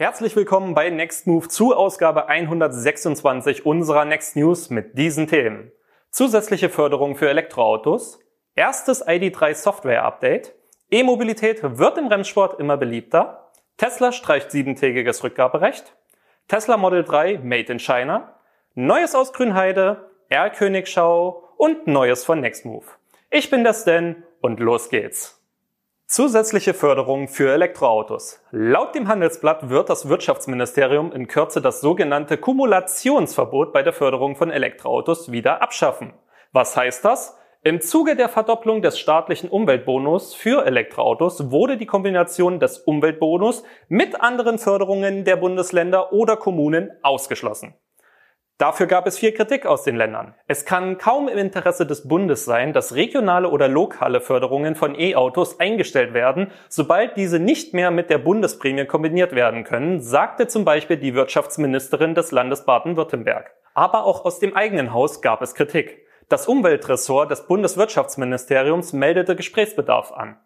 Herzlich willkommen bei Next Move zu Ausgabe 126 unserer Next News mit diesen Themen. Zusätzliche Förderung für Elektroautos, erstes ID3 Software Update, E-Mobilität wird im Rennsport immer beliebter, Tesla streicht siebentägiges Rückgaberecht, Tesla Model 3 Made in China, Neues aus Grünheide, R-Königschau und Neues von Nextmove. Ich bin der Stan und los geht's. Zusätzliche Förderung für Elektroautos. Laut dem Handelsblatt wird das Wirtschaftsministerium in Kürze das sogenannte Kumulationsverbot bei der Förderung von Elektroautos wieder abschaffen. Was heißt das? Im Zuge der Verdopplung des staatlichen Umweltbonus für Elektroautos wurde die Kombination des Umweltbonus mit anderen Förderungen der Bundesländer oder Kommunen ausgeschlossen. Dafür gab es viel Kritik aus den Ländern. Es kann kaum im Interesse des Bundes sein, dass regionale oder lokale Förderungen von E-Autos eingestellt werden, sobald diese nicht mehr mit der Bundesprämie kombiniert werden können, sagte zum Beispiel die Wirtschaftsministerin des Landes Baden-Württemberg. Aber auch aus dem eigenen Haus gab es Kritik. Das Umweltressort des Bundeswirtschaftsministeriums meldete Gesprächsbedarf an.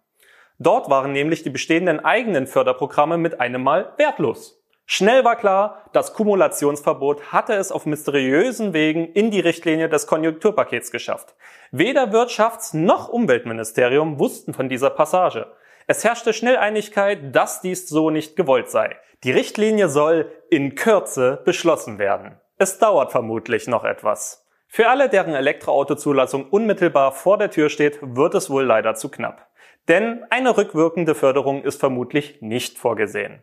Dort waren nämlich die bestehenden eigenen Förderprogramme mit einem Mal wertlos. Schnell war klar, das Kumulationsverbot hatte es auf mysteriösen Wegen in die Richtlinie des Konjunkturpakets geschafft. Weder Wirtschafts- noch Umweltministerium wussten von dieser Passage. Es herrschte schnell Einigkeit, dass dies so nicht gewollt sei. Die Richtlinie soll in Kürze beschlossen werden. Es dauert vermutlich noch etwas. Für alle, deren Elektroautozulassung unmittelbar vor der Tür steht, wird es wohl leider zu knapp. Denn eine rückwirkende Förderung ist vermutlich nicht vorgesehen.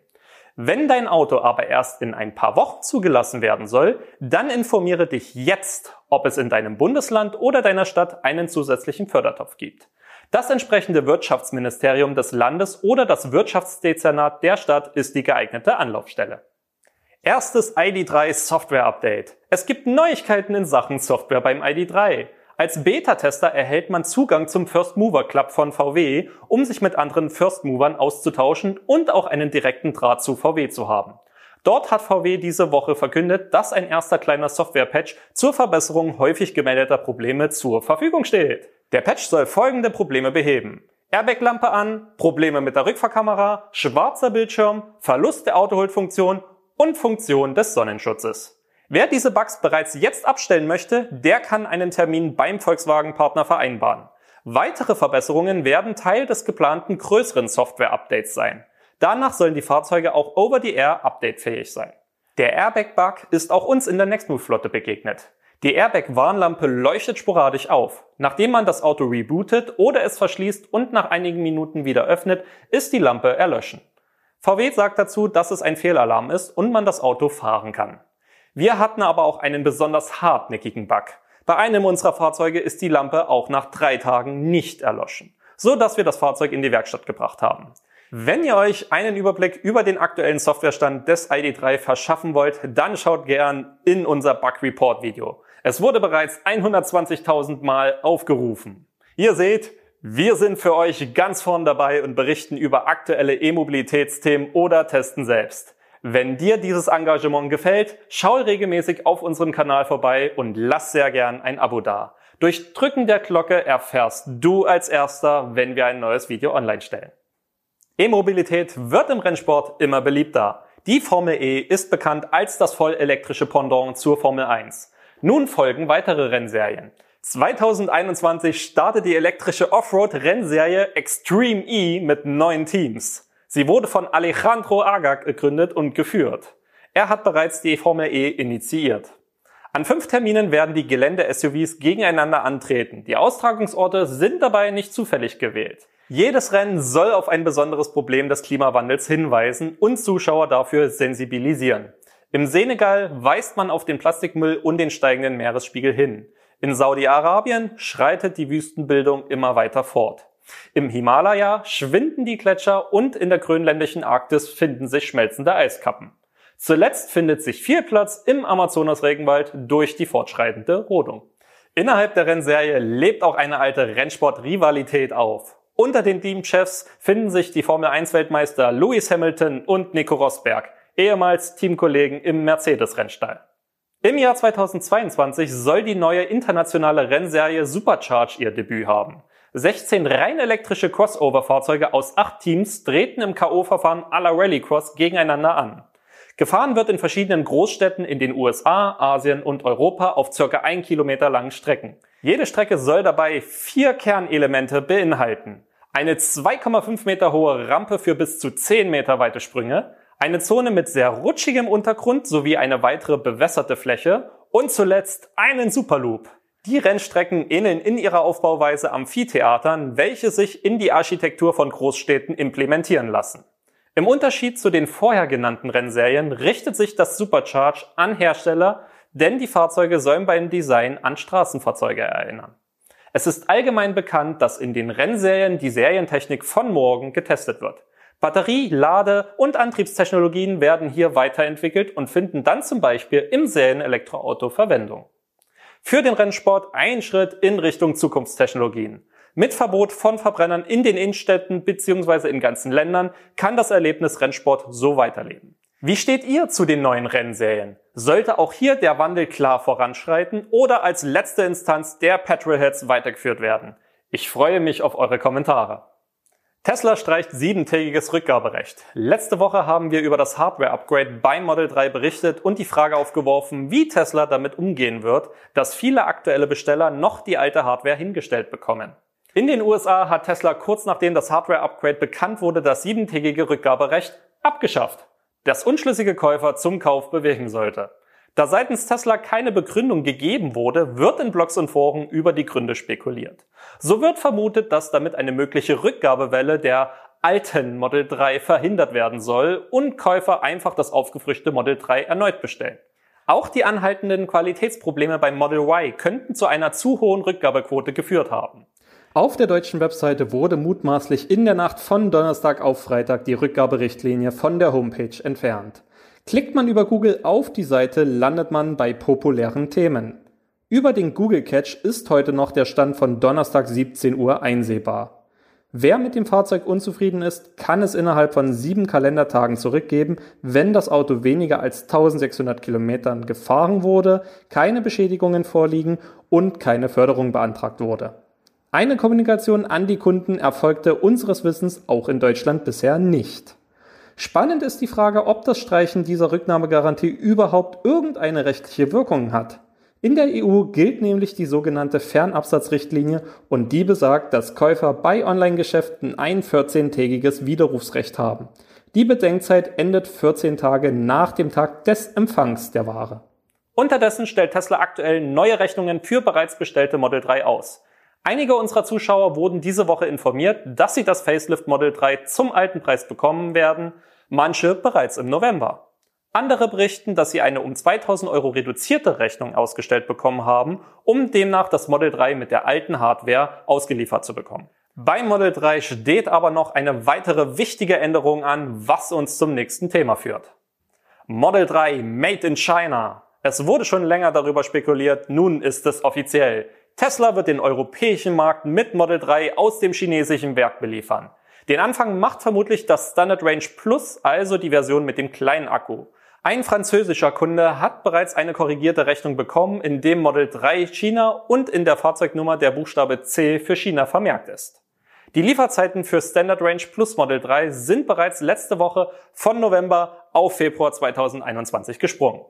Wenn dein Auto aber erst in ein paar Wochen zugelassen werden soll, dann informiere dich jetzt, ob es in deinem Bundesland oder deiner Stadt einen zusätzlichen Fördertopf gibt. Das entsprechende Wirtschaftsministerium des Landes oder das Wirtschaftsdezernat der Stadt ist die geeignete Anlaufstelle. Erstes ID3 Software Update. Es gibt Neuigkeiten in Sachen Software beim ID3. Als Beta-Tester erhält man Zugang zum First Mover Club von VW, um sich mit anderen First Movern auszutauschen und auch einen direkten Draht zu VW zu haben. Dort hat VW diese Woche verkündet, dass ein erster kleiner Software-Patch zur Verbesserung häufig gemeldeter Probleme zur Verfügung steht. Der Patch soll folgende Probleme beheben. Airbag-Lampe an, Probleme mit der Rückfahrkamera, schwarzer Bildschirm, Verlust der Autohold-Funktion und Funktion des Sonnenschutzes. Wer diese Bugs bereits jetzt abstellen möchte, der kann einen Termin beim Volkswagen-Partner vereinbaren. Weitere Verbesserungen werden Teil des geplanten größeren Software-Updates sein. Danach sollen die Fahrzeuge auch over-the-air updatefähig sein. Der Airbag-Bug ist auch uns in der Nextmove-Flotte begegnet. Die Airbag-Warnlampe leuchtet sporadisch auf. Nachdem man das Auto rebootet oder es verschließt und nach einigen Minuten wieder öffnet, ist die Lampe erlöschen. VW sagt dazu, dass es ein Fehlalarm ist und man das Auto fahren kann. Wir hatten aber auch einen besonders hartnäckigen Bug. Bei einem unserer Fahrzeuge ist die Lampe auch nach drei Tagen nicht erloschen, so dass wir das Fahrzeug in die Werkstatt gebracht haben. Wenn ihr euch einen Überblick über den aktuellen Softwarestand des ID3 verschaffen wollt, dann schaut gern in unser Bug Report Video. Es wurde bereits 120.000 Mal aufgerufen. Ihr seht, wir sind für euch ganz vorn dabei und berichten über aktuelle E-Mobilitätsthemen oder testen selbst. Wenn dir dieses Engagement gefällt, schau regelmäßig auf unserem Kanal vorbei und lass sehr gern ein Abo da. Durch Drücken der Glocke erfährst du als erster, wenn wir ein neues Video online stellen. E-Mobilität wird im Rennsport immer beliebter. Die Formel E ist bekannt als das vollelektrische Pendant zur Formel 1. Nun folgen weitere Rennserien. 2021 startet die elektrische Offroad-Rennserie Extreme E mit neun Teams. Sie wurde von Alejandro Agag gegründet und geführt. Er hat bereits die Formel E initiiert. An fünf Terminen werden die Gelände-SUVs gegeneinander antreten. Die Austragungsorte sind dabei nicht zufällig gewählt. Jedes Rennen soll auf ein besonderes Problem des Klimawandels hinweisen und Zuschauer dafür sensibilisieren. Im Senegal weist man auf den Plastikmüll und den steigenden Meeresspiegel hin. In Saudi-Arabien schreitet die Wüstenbildung immer weiter fort. Im Himalaya schwinden die Gletscher und in der grönländischen Arktis finden sich schmelzende Eiskappen. Zuletzt findet sich viel Platz im Amazonas-Regenwald durch die fortschreitende Rodung. Innerhalb der Rennserie lebt auch eine alte Rennsport-Rivalität auf. Unter den Teamchefs finden sich die Formel-1-Weltmeister Lewis Hamilton und Nico Rosberg, ehemals Teamkollegen im Mercedes-Rennstall. Im Jahr 2022 soll die neue internationale Rennserie Supercharge ihr Debüt haben. 16 rein elektrische Crossover-Fahrzeuge aus acht Teams treten im K.O.-Verfahren à la Rallycross gegeneinander an. Gefahren wird in verschiedenen Großstädten in den USA, Asien und Europa auf circa ein Kilometer langen Strecken. Jede Strecke soll dabei vier Kernelemente beinhalten. Eine 2,5 Meter hohe Rampe für bis zu 10 Meter weite Sprünge, eine Zone mit sehr rutschigem Untergrund sowie eine weitere bewässerte Fläche und zuletzt einen Superloop. Die Rennstrecken ähneln in ihrer Aufbauweise Amphitheatern, welche sich in die Architektur von Großstädten implementieren lassen. Im Unterschied zu den vorher genannten Rennserien richtet sich das Supercharge an Hersteller, denn die Fahrzeuge sollen beim Design an Straßenfahrzeuge erinnern. Es ist allgemein bekannt, dass in den Rennserien die Serientechnik von morgen getestet wird. Batterie-, Lade- und Antriebstechnologien werden hier weiterentwickelt und finden dann zum Beispiel im Serienelektroauto Verwendung. Für den Rennsport ein Schritt in Richtung Zukunftstechnologien. Mit Verbot von Verbrennern in den Innenstädten bzw. in ganzen Ländern kann das Erlebnis Rennsport so weiterleben. Wie steht ihr zu den neuen Rennserien? Sollte auch hier der Wandel klar voranschreiten oder als letzte Instanz der Petrolheads weitergeführt werden? Ich freue mich auf eure Kommentare. Tesla streicht siebentägiges Rückgaberecht. Letzte Woche haben wir über das Hardware-Upgrade beim Model 3 berichtet und die Frage aufgeworfen, wie Tesla damit umgehen wird, dass viele aktuelle Besteller noch die alte Hardware hingestellt bekommen. In den USA hat Tesla kurz nachdem das Hardware-Upgrade bekannt wurde, das siebentägige Rückgaberecht abgeschafft, das unschlüssige Käufer zum Kauf bewegen sollte. Da seitens Tesla keine Begründung gegeben wurde, wird in Blogs und Foren über die Gründe spekuliert. So wird vermutet, dass damit eine mögliche Rückgabewelle der alten Model 3 verhindert werden soll und Käufer einfach das aufgefrischte Model 3 erneut bestellen. Auch die anhaltenden Qualitätsprobleme beim Model Y könnten zu einer zu hohen Rückgabequote geführt haben. Auf der deutschen Webseite wurde mutmaßlich in der Nacht von Donnerstag auf Freitag die Rückgaberichtlinie von der Homepage entfernt. Klickt man über Google auf die Seite, landet man bei populären Themen. Über den Google Catch ist heute noch der Stand von Donnerstag 17 Uhr einsehbar. Wer mit dem Fahrzeug unzufrieden ist, kann es innerhalb von sieben Kalendertagen zurückgeben, wenn das Auto weniger als 1600 Kilometern gefahren wurde, keine Beschädigungen vorliegen und keine Förderung beantragt wurde. Eine Kommunikation an die Kunden erfolgte unseres Wissens auch in Deutschland bisher nicht. Spannend ist die Frage, ob das Streichen dieser Rücknahmegarantie überhaupt irgendeine rechtliche Wirkung hat. In der EU gilt nämlich die sogenannte Fernabsatzrichtlinie und die besagt, dass Käufer bei Online-Geschäften ein 14-tägiges Widerrufsrecht haben. Die Bedenkzeit endet 14 Tage nach dem Tag des Empfangs der Ware. Unterdessen stellt Tesla aktuell neue Rechnungen für bereits bestellte Model 3 aus. Einige unserer Zuschauer wurden diese Woche informiert, dass sie das Facelift Model 3 zum alten Preis bekommen werden, manche bereits im November. Andere berichten, dass sie eine um 2000 Euro reduzierte Rechnung ausgestellt bekommen haben, um demnach das Model 3 mit der alten Hardware ausgeliefert zu bekommen. Beim Model 3 steht aber noch eine weitere wichtige Änderung an, was uns zum nächsten Thema führt. Model 3 Made in China. Es wurde schon länger darüber spekuliert, nun ist es offiziell. Tesla wird den europäischen Markt mit Model 3 aus dem chinesischen Werk beliefern. Den Anfang macht vermutlich das Standard Range Plus, also die Version mit dem kleinen Akku. Ein französischer Kunde hat bereits eine korrigierte Rechnung bekommen, in dem Model 3 China und in der Fahrzeugnummer der Buchstabe C für China vermerkt ist. Die Lieferzeiten für Standard Range Plus Model 3 sind bereits letzte Woche von November auf Februar 2021 gesprungen.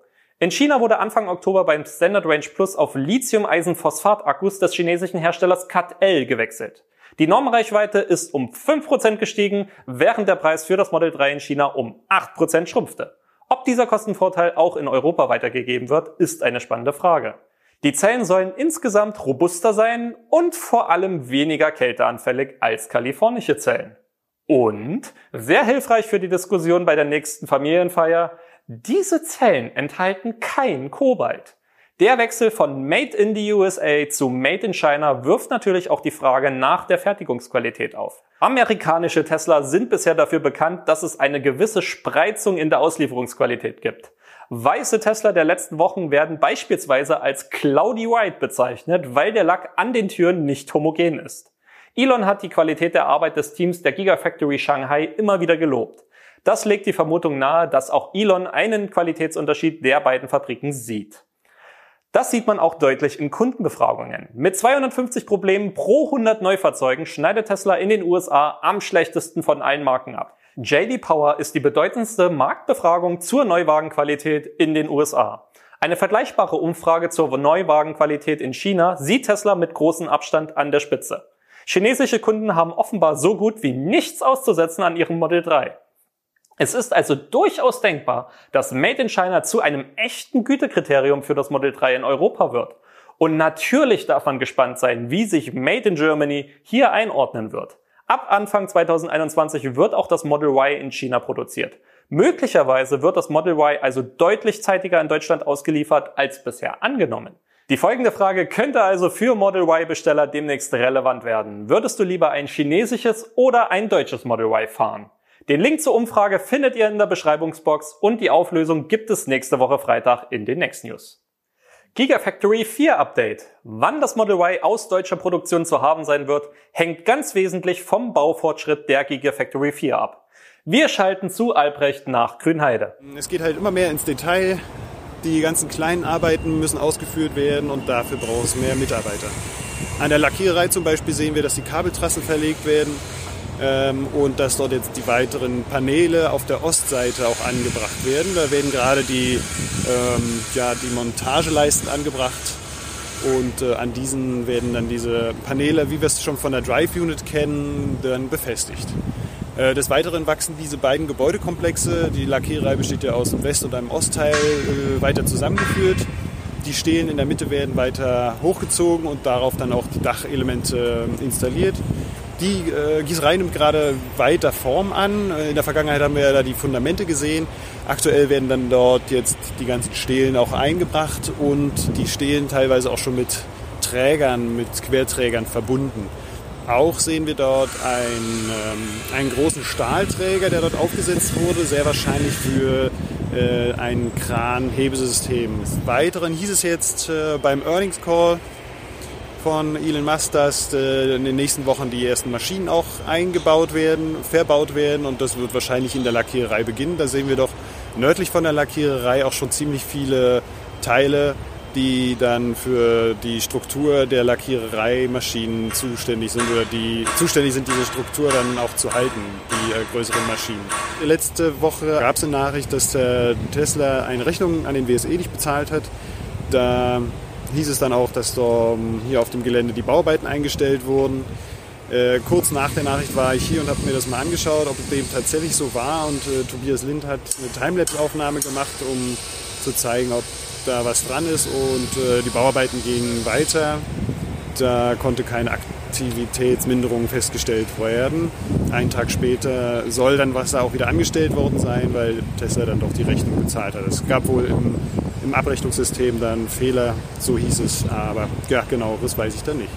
In China wurde Anfang Oktober beim Standard Range Plus auf Lithium-Eisenphosphat-Akkus des chinesischen Herstellers CAT-L gewechselt. Die Normreichweite ist um 5% gestiegen, während der Preis für das Model 3 in China um 8% schrumpfte. Ob dieser Kostenvorteil auch in Europa weitergegeben wird, ist eine spannende Frage. Die Zellen sollen insgesamt robuster sein und vor allem weniger kälteanfällig als kalifornische Zellen. Und, sehr hilfreich für die Diskussion bei der nächsten Familienfeier, diese Zellen enthalten kein Kobalt. Der Wechsel von Made in the USA zu Made in China wirft natürlich auch die Frage nach der Fertigungsqualität auf. Amerikanische Tesla sind bisher dafür bekannt, dass es eine gewisse Spreizung in der Auslieferungsqualität gibt. Weiße Tesla der letzten Wochen werden beispielsweise als Cloudy White bezeichnet, weil der Lack an den Türen nicht homogen ist. Elon hat die Qualität der Arbeit des Teams der Gigafactory Shanghai immer wieder gelobt. Das legt die Vermutung nahe, dass auch Elon einen Qualitätsunterschied der beiden Fabriken sieht. Das sieht man auch deutlich in Kundenbefragungen. Mit 250 Problemen pro 100 Neufahrzeugen schneidet Tesla in den USA am schlechtesten von allen Marken ab. JD Power ist die bedeutendste Marktbefragung zur Neuwagenqualität in den USA. Eine vergleichbare Umfrage zur Neuwagenqualität in China sieht Tesla mit großem Abstand an der Spitze. Chinesische Kunden haben offenbar so gut wie nichts auszusetzen an ihrem Model 3. Es ist also durchaus denkbar, dass Made in China zu einem echten Gütekriterium für das Model 3 in Europa wird. Und natürlich darf man gespannt sein, wie sich Made in Germany hier einordnen wird. Ab Anfang 2021 wird auch das Model Y in China produziert. Möglicherweise wird das Model Y also deutlich zeitiger in Deutschland ausgeliefert als bisher angenommen. Die folgende Frage könnte also für Model Y-Besteller demnächst relevant werden. Würdest du lieber ein chinesisches oder ein deutsches Model Y fahren? Den Link zur Umfrage findet ihr in der Beschreibungsbox und die Auflösung gibt es nächste Woche Freitag in den Next News. Gigafactory 4 Update. Wann das Model Y aus deutscher Produktion zu haben sein wird, hängt ganz wesentlich vom Baufortschritt der Gigafactory 4 ab. Wir schalten zu Albrecht nach Grünheide. Es geht halt immer mehr ins Detail. Die ganzen kleinen Arbeiten müssen ausgeführt werden und dafür braucht es mehr Mitarbeiter. An der Lackiererei zum Beispiel sehen wir, dass die Kabeltrassen verlegt werden ähm, und dass dort jetzt die weiteren Paneele auf der Ostseite auch angebracht werden. Da werden gerade die, ähm, ja, die Montageleisten angebracht und äh, an diesen werden dann diese Paneele, wie wir es schon von der Drive Unit kennen, dann befestigt. Äh, des Weiteren wachsen diese beiden Gebäudekomplexe, die Lackiererei besteht ja aus dem West- und einem Ostteil, äh, weiter zusammengeführt. Die Stelen in der Mitte werden weiter hochgezogen und darauf dann auch die Dachelemente äh, installiert. Die äh, Gießerei nimmt gerade weiter Form an. In der Vergangenheit haben wir ja da die Fundamente gesehen. Aktuell werden dann dort jetzt die ganzen Stelen auch eingebracht und die Stelen teilweise auch schon mit Trägern, mit Querträgern verbunden. Auch sehen wir dort einen, ähm, einen großen Stahlträger, der dort aufgesetzt wurde, sehr wahrscheinlich für äh, ein Kran-Hebesystem. Weiteren hieß es jetzt äh, beim Earnings Call von Elon Musk, dass äh, in den nächsten Wochen die ersten Maschinen auch eingebaut werden, verbaut werden und das wird wahrscheinlich in der Lackiererei beginnen. Da sehen wir doch nördlich von der Lackiererei auch schon ziemlich viele Teile die dann für die Struktur der Lackierereimaschinen zuständig sind oder die zuständig sind, diese Struktur dann auch zu halten, die äh, größeren Maschinen. Letzte Woche gab es eine Nachricht, dass äh, Tesla eine Rechnung an den WSE nicht bezahlt hat. Da hieß es dann auch, dass da ähm, hier auf dem Gelände die Bauarbeiten eingestellt wurden. Äh, kurz nach der Nachricht war ich hier und habe mir das mal angeschaut, ob dem tatsächlich so war. Und äh, Tobias Lind hat eine Timelapse-Aufnahme gemacht, um zu zeigen, ob da was dran ist und äh, die Bauarbeiten gingen weiter. Da konnte keine Aktivitätsminderung festgestellt werden. Einen Tag später soll dann Wasser auch wieder angestellt worden sein, weil Tesla dann doch die Rechnung bezahlt hat. Es gab wohl im, im Abrechnungssystem dann Fehler, so hieß es, aber ja, genau, das weiß ich dann nicht.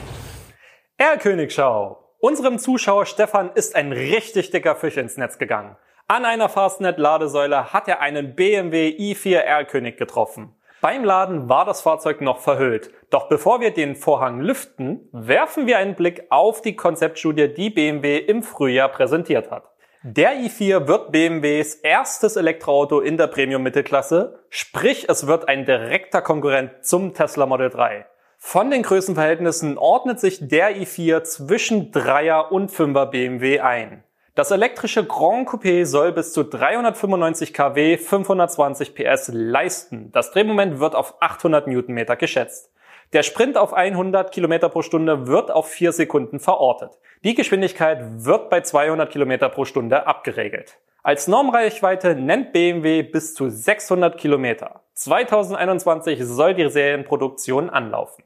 Herr Königschau, unserem Zuschauer Stefan ist ein richtig dicker Fisch ins Netz gegangen. An einer Fastnet-Ladesäule hat er einen BMW i4 R-König getroffen. Beim Laden war das Fahrzeug noch verhüllt. Doch bevor wir den Vorhang lüften, werfen wir einen Blick auf die Konzeptstudie, die BMW im Frühjahr präsentiert hat. Der i4 wird BMWs erstes Elektroauto in der Premium-Mittelklasse, sprich es wird ein direkter Konkurrent zum Tesla Model 3. Von den Größenverhältnissen ordnet sich der i4 zwischen 3er und 5er BMW ein. Das elektrische Grand Coupé soll bis zu 395 kW 520 PS leisten. Das Drehmoment wird auf 800 Newtonmeter geschätzt. Der Sprint auf 100 km pro Stunde wird auf 4 Sekunden verortet. Die Geschwindigkeit wird bei 200 km pro Stunde abgeregelt. Als Normreichweite nennt BMW bis zu 600 Kilometer. 2021 soll die Serienproduktion anlaufen.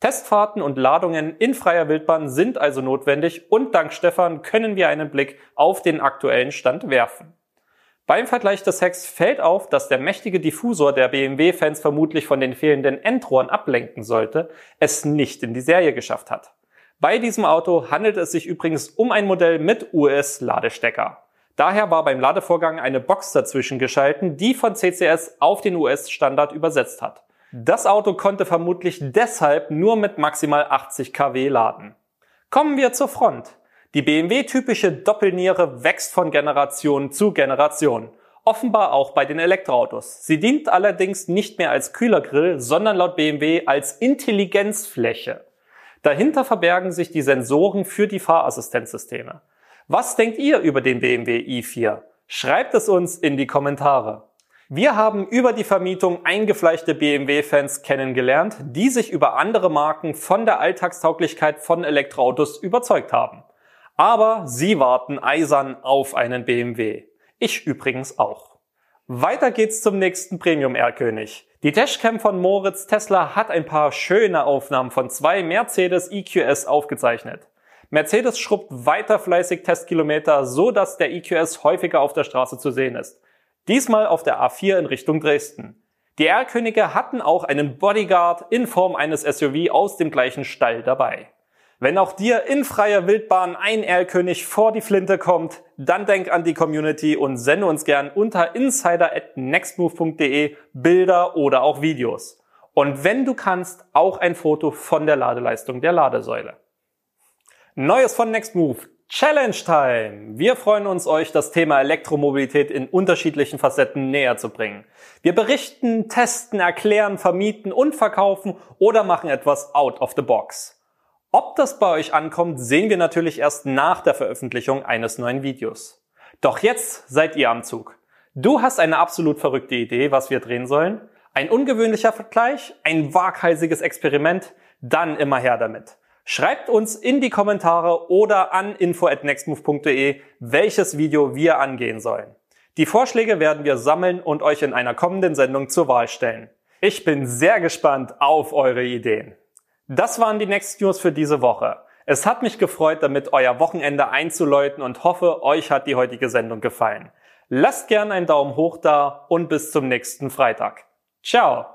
Testfahrten und Ladungen in freier Wildbahn sind also notwendig und dank Stefan können wir einen Blick auf den aktuellen Stand werfen. Beim Vergleich des Hecks fällt auf, dass der mächtige Diffusor, der BMW-Fans vermutlich von den fehlenden Endrohren ablenken sollte, es nicht in die Serie geschafft hat. Bei diesem Auto handelt es sich übrigens um ein Modell mit US-Ladestecker. Daher war beim Ladevorgang eine Box dazwischen geschalten, die von CCS auf den US-Standard übersetzt hat. Das Auto konnte vermutlich deshalb nur mit maximal 80 kW laden. Kommen wir zur Front. Die BMW-typische Doppelniere wächst von Generation zu Generation. Offenbar auch bei den Elektroautos. Sie dient allerdings nicht mehr als Kühlergrill, sondern laut BMW als Intelligenzfläche. Dahinter verbergen sich die Sensoren für die Fahrassistenzsysteme. Was denkt ihr über den BMW i4? Schreibt es uns in die Kommentare. Wir haben über die Vermietung eingefleischte BMW-Fans kennengelernt, die sich über andere Marken von der Alltagstauglichkeit von Elektroautos überzeugt haben. Aber sie warten eisern auf einen BMW. Ich übrigens auch. Weiter geht's zum nächsten Premium-R-König. Die Dashcam von Moritz Tesla hat ein paar schöne Aufnahmen von zwei Mercedes EQS aufgezeichnet. Mercedes schrubbt weiter fleißig Testkilometer, so dass der EQS häufiger auf der Straße zu sehen ist. Diesmal auf der A4 in Richtung Dresden. Die R-Könige hatten auch einen Bodyguard in Form eines SUV aus dem gleichen Stall dabei. Wenn auch dir in freier Wildbahn ein R-König vor die Flinte kommt, dann denk an die Community und sende uns gern unter insider@nextmove.de Bilder oder auch Videos. Und wenn du kannst, auch ein Foto von der Ladeleistung der Ladesäule. Neues von Nextmove. Challenge Time! Wir freuen uns, euch das Thema Elektromobilität in unterschiedlichen Facetten näher zu bringen. Wir berichten, testen, erklären, vermieten und verkaufen oder machen etwas out of the box. Ob das bei euch ankommt, sehen wir natürlich erst nach der Veröffentlichung eines neuen Videos. Doch jetzt seid ihr am Zug. Du hast eine absolut verrückte Idee, was wir drehen sollen? Ein ungewöhnlicher Vergleich? Ein waghalsiges Experiment? Dann immer her damit. Schreibt uns in die Kommentare oder an info@nextmove.de, welches Video wir angehen sollen. Die Vorschläge werden wir sammeln und euch in einer kommenden Sendung zur Wahl stellen. Ich bin sehr gespannt auf eure Ideen. Das waren die Next News für diese Woche. Es hat mich gefreut, damit euer Wochenende einzuläuten und hoffe, euch hat die heutige Sendung gefallen. Lasst gern einen Daumen hoch da und bis zum nächsten Freitag. Ciao!